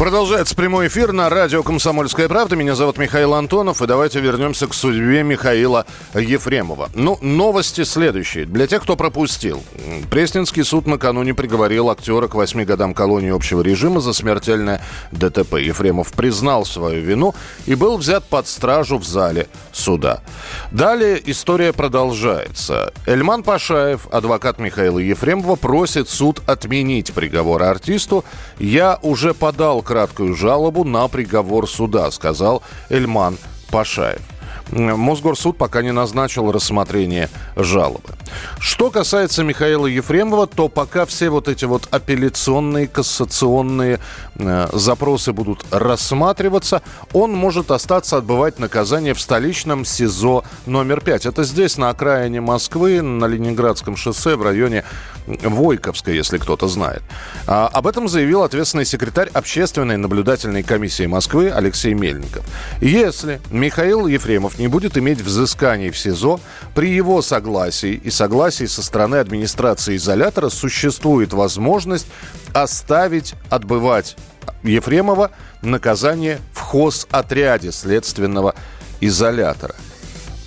Продолжается прямой эфир на радио «Комсомольская правда». Меня зовут Михаил Антонов. И давайте вернемся к судьбе Михаила Ефремова. Ну, новости следующие. Для тех, кто пропустил. Пресненский суд накануне приговорил актера к восьми годам колонии общего режима за смертельное ДТП. Ефремов признал свою вину и был взят под стражу в зале суда. Далее история продолжается. Эльман Пашаев, адвокат Михаила Ефремова, просит суд отменить приговор артисту. «Я уже подал краткую жалобу на приговор суда», сказал Эльман Пашаев. Мосгорсуд пока не назначил рассмотрение жалобы. Что касается Михаила Ефремова, то пока все вот эти вот апелляционные, кассационные э, запросы будут рассматриваться, он может остаться отбывать наказание в столичном СИЗО номер 5. Это здесь, на окраине Москвы, на Ленинградском шоссе, в районе Войковской, если кто-то знает. А, об этом заявил ответственный секретарь Общественной наблюдательной комиссии Москвы Алексей Мельников. Если Михаил Ефремов не будет иметь взысканий в СИЗО, при его согласии и согласии со стороны администрации изолятора существует возможность оставить отбывать Ефремова наказание в хозотряде следственного изолятора –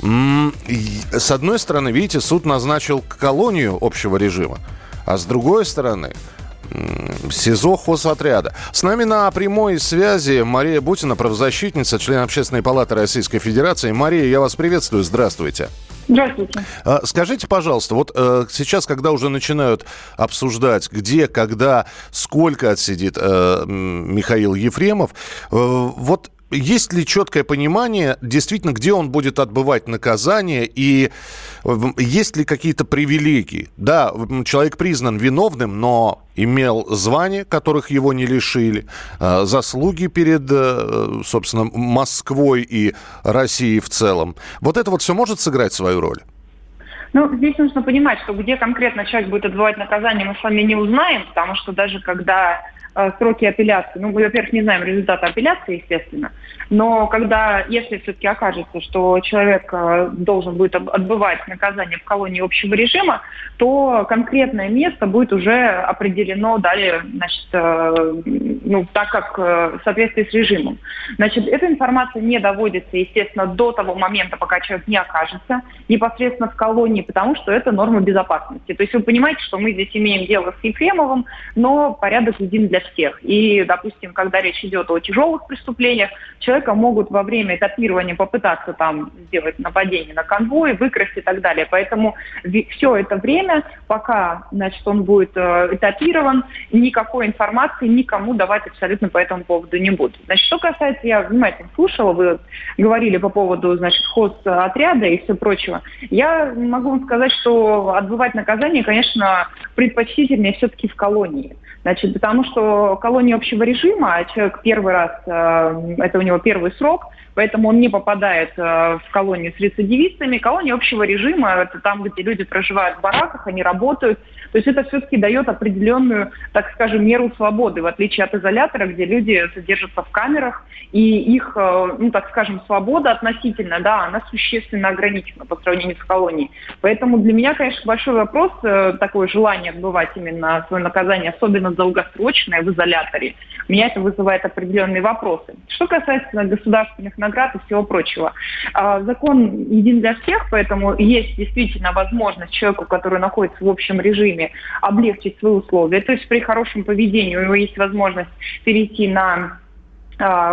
с одной стороны, видите, суд назначил колонию общего режима, а с другой стороны, СИЗО хозотряда. С нами на прямой связи Мария Бутина, правозащитница, член Общественной палаты Российской Федерации. Мария, я вас приветствую. Здравствуйте. Здравствуйте. А, скажите, пожалуйста, вот э, сейчас, когда уже начинают обсуждать, где, когда, сколько отсидит э, Михаил Ефремов, э, вот есть ли четкое понимание, действительно, где он будет отбывать наказание и есть ли какие-то привилегии? Да, человек признан виновным, но имел звания, которых его не лишили, э, заслуги перед, э, собственно, Москвой и Россией в целом. Вот это вот все может сыграть свою роль? Ну, здесь нужно понимать, что где конкретно человек будет отбывать наказание, мы с вами не узнаем, потому что даже когда сроки апелляции. Ну, мы, во-первых, не знаем результата апелляции, естественно, но когда, если все-таки окажется, что человек э, должен будет отбывать наказание в колонии общего режима, то конкретное место будет уже определено далее, значит, э, ну, так как в соответствии с режимом. Значит, эта информация не доводится, естественно, до того момента, пока человек не окажется непосредственно в колонии, потому что это норма безопасности. То есть вы понимаете, что мы здесь имеем дело с Ефремовым, но порядок един для всех. И, допустим, когда речь идет о тяжелых преступлениях, человека могут во время этапирования попытаться там сделать нападение на конвой, выкрасть и так далее. Поэтому все это время, пока значит, он будет э, этапирован, никакой информации никому давать абсолютно по этому поводу не будут. Значит, что касается, я внимательно слушала, вы говорили по поводу значит, хоз отряда и все прочего. Я могу вам сказать, что отбывать наказание, конечно, предпочтительнее все-таки в колонии. Значит, потому что колония общего режима, а человек первый раз, э, это у него первый срок, поэтому он не попадает э, в колонию с рецидивистами. Колония общего режима – это там, где люди проживают в бараках, они работают. То есть это все-таки дает определенную, так скажем, меру свободы, в отличие от изолятора, где люди содержатся в камерах, и их, э, ну, так скажем, свобода относительно, да, она существенно ограничена по сравнению с колонией. Поэтому для меня, конечно, большой вопрос, такое желание отбывать именно свое наказание, особенно долгосрочное в изоляторе, меня это вызывает определенные вопросы. Что касается государственных наград и всего прочего, а, закон един для всех, поэтому есть действительно возможность человеку, который находится в общем режиме, облегчить свои условия. То есть при хорошем поведении у него есть возможность перейти на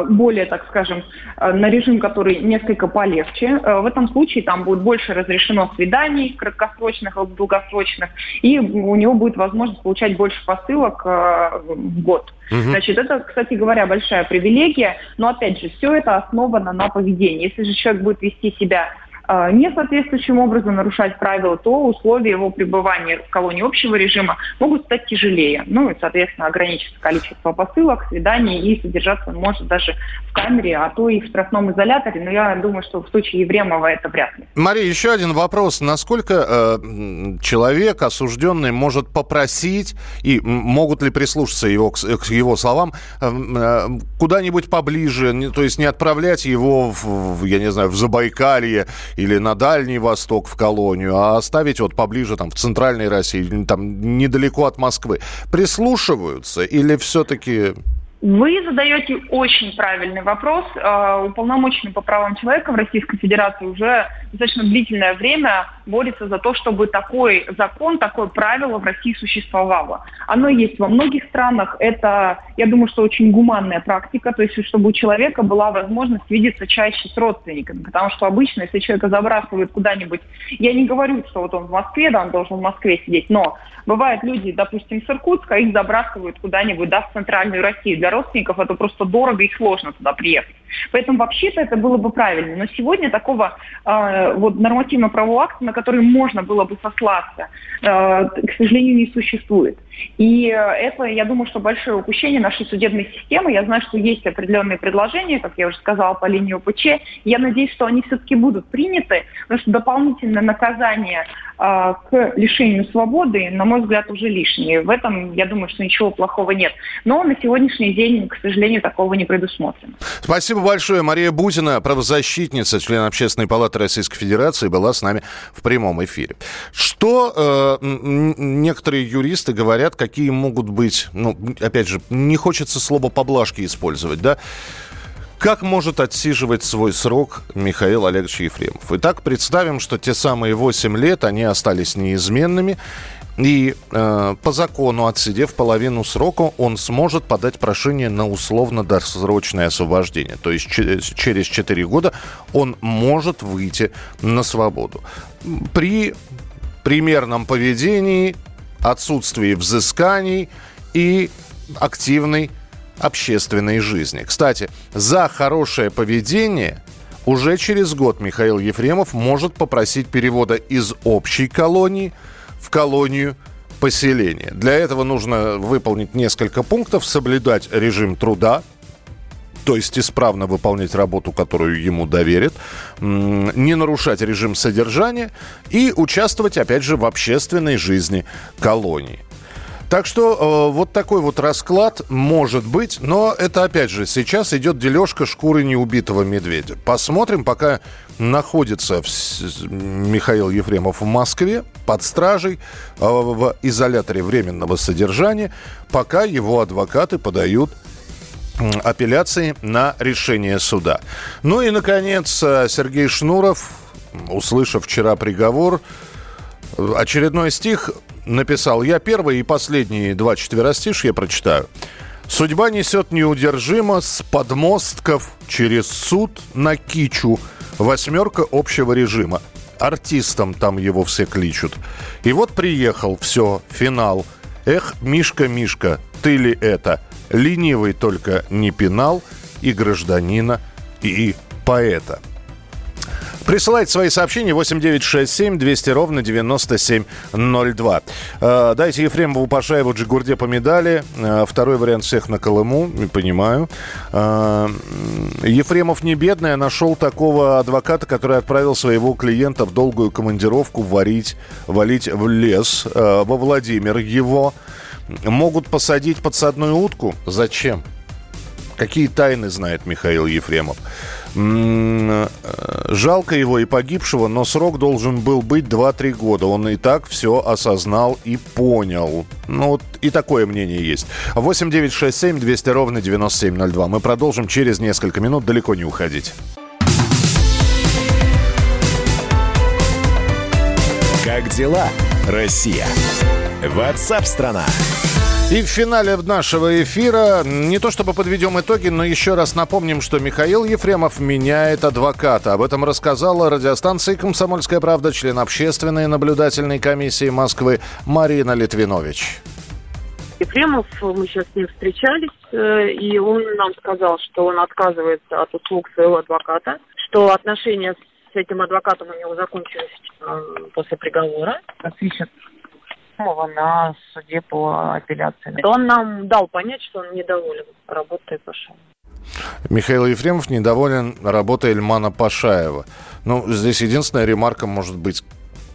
более, так скажем, а, на режим, который несколько полегче. А, в этом случае там будет больше разрешено свиданий, краткосрочных долгосрочных, и у него будет возможность получать больше посылок в год. Угу. Значит, это, кстати говоря, большая привилегия, но опять же, все это основано на поведении. Если же человек будет вести себя э, несоответствующим образом нарушать правила, то условия его пребывания в колонии общего режима могут стать тяжелее. Ну и, соответственно, ограничится количество посылок, свиданий и содержаться он может даже в камере, а то и в штрафном изоляторе. Но я думаю, что в случае Ефремова это вряд ли. Мария, еще один вопрос. Насколько э, человек, осужденный, может попросить и могут ли прислушаться его, к, к его словам э, э, куда-нибудь поближе, то есть не отправлять его, в, я не знаю, в Забайкалье или на Дальний Восток в колонию, а оставить вот поближе там в центральной России, там недалеко от Москвы. Прислушиваются или все-таки вы задаете очень правильный вопрос. А, уполномоченный по правам человека в Российской Федерации уже достаточно длительное время борется за то, чтобы такой закон, такое правило в России существовало. Оно есть во многих странах. Это, я думаю, что очень гуманная практика, то есть чтобы у человека была возможность видеться чаще с родственниками. Потому что обычно, если человека забрасывают куда-нибудь, я не говорю, что вот он в Москве, да, он должен в Москве сидеть, но бывают люди, допустим, с Иркутска, их забрасывают куда-нибудь, да, в центральную Россию. Для родственников это просто дорого и сложно туда приехать. Поэтому вообще-то это было бы правильно. Но сегодня такого э, вот нормативно-правового акта, на который можно было бы сослаться, э, к сожалению, не существует. И это, я думаю, что большое упущение нашей судебной системы. Я знаю, что есть определенные предложения, как я уже сказала, по линии ОПЧ. Я надеюсь, что они все-таки будут приняты, потому что дополнительное наказание э, к лишению свободы, на мой взгляд, уже лишнее. В этом, я думаю, что ничего плохого нет. Но на сегодняшний день, к сожалению, такого не предусмотрено. Спасибо большое. Мария Бузина, правозащитница, член Общественной палаты Российской Федерации, была с нами в прямом эфире. Что э, некоторые юристы говорят, какие могут быть, ну, опять же, не хочется слово поблажки использовать, да, как может отсиживать свой срок Михаил Олегович Ефремов? Итак, представим, что те самые 8 лет, они остались неизменными. И э, по закону, отсидев половину срока, он сможет подать прошение на условно-досрочное освобождение. То есть через 4 года он может выйти на свободу. При примерном поведении, отсутствии взысканий и активной общественной жизни. Кстати, за хорошее поведение уже через год Михаил Ефремов может попросить перевода из общей колонии в колонию поселения. Для этого нужно выполнить несколько пунктов, соблюдать режим труда, то есть исправно выполнять работу, которую ему доверят, не нарушать режим содержания и участвовать, опять же, в общественной жизни колонии. Так что э, вот такой вот расклад может быть, но это опять же сейчас идет дележка шкуры неубитого медведя. Посмотрим, пока находится в, Михаил Ефремов в Москве под стражей э, в изоляторе временного содержания, пока его адвокаты подают апелляции на решение суда. Ну и, наконец, э, Сергей Шнуров, услышав вчера приговор, очередной стих написал. Я первые и последние два четверостишья прочитаю. Судьба несет неудержимо с подмостков через суд на кичу. Восьмерка общего режима. Артистом там его все кличут. И вот приехал, все, финал. Эх, Мишка, Мишка, ты ли это? Ленивый только не пенал и гражданина, и поэта. Присылайте свои сообщения 8967 200 ровно 9702. Э, дайте Ефремову Пашаеву Джигурде по медали. Э, второй вариант всех на Колыму, понимаю. Э, Ефремов не бедный, а нашел такого адвоката, который отправил своего клиента в долгую командировку варить, валить в лес во Владимир. Его могут посадить подсадную утку. Зачем? Какие тайны знает Михаил Ефремов? Э, жалко его и погибшего, но срок должен был быть 2-3 года. Он и так все осознал и понял. Ну вот и такое мнение есть. 8 9 6 7 200 ровно 9702. Мы продолжим через несколько минут. Далеко не уходить. Как дела, Россия? Ватсап-страна! страна и в финале нашего эфира не то чтобы подведем итоги, но еще раз напомним, что Михаил Ефремов меняет адвоката. Об этом рассказала радиостанция «Комсомольская правда» член общественной наблюдательной комиссии Москвы Марина Литвинович. Ефремов, мы сейчас с ним встречались, э, и он нам сказал, что он отказывается от услуг своего адвоката, что отношения с этим адвокатом у него закончились э, после приговора. Ищет на суде по апелляции. Он нам дал понять, что он недоволен работой Пашаева. Михаил Ефремов недоволен работой Эльмана Пашаева. Ну, здесь единственная ремарка может быть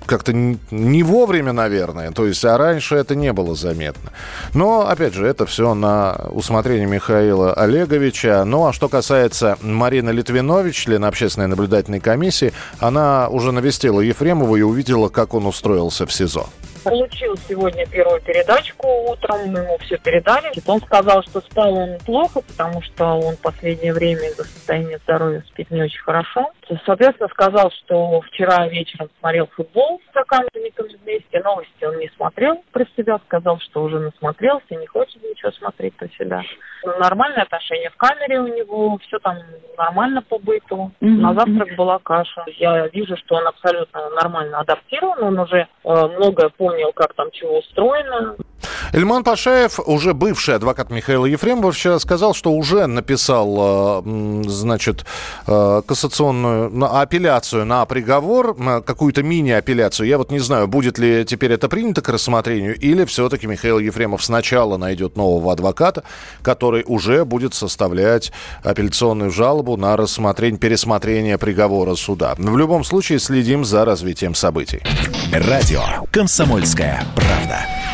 как-то не вовремя, наверное. То есть, а раньше это не было заметно. Но, опять же, это все на усмотрение Михаила Олеговича. Ну, а что касается Марины Литвинович, члена общественной наблюдательной комиссии, она уже навестила Ефремова и увидела, как он устроился в СИЗО получил сегодня первую передачку утром, мы ему все передали. Он сказал, что спал он плохо, потому что он в последнее время из-за состояния здоровья спит не очень хорошо. Соответственно, сказал, что вчера вечером смотрел футбол с сокамерниками вместе, новости он не смотрел про себя, сказал, что уже насмотрелся, не хочет ничего смотреть про себя. Нормальное отношение в камере у него, все там нормально по быту. Mm-hmm. На завтрак была каша. Я вижу, что он абсолютно нормально адаптирован, он уже э, многое понял, как там чего устроено. Эльман Пашаев, уже бывший адвокат Михаила Ефремова, вчера сказал, что уже написал, э, значит, э, кассационную апелляцию на приговор, какую-то мини-апелляцию. Я вот не знаю, будет ли теперь это принято к рассмотрению, или все-таки Михаил Ефремов сначала найдет нового адвоката, который уже будет составлять апелляционную жалобу на рассмотрение, пересмотрение приговора суда. В любом случае, следим за развитием событий. Радио «Комсомольская правда».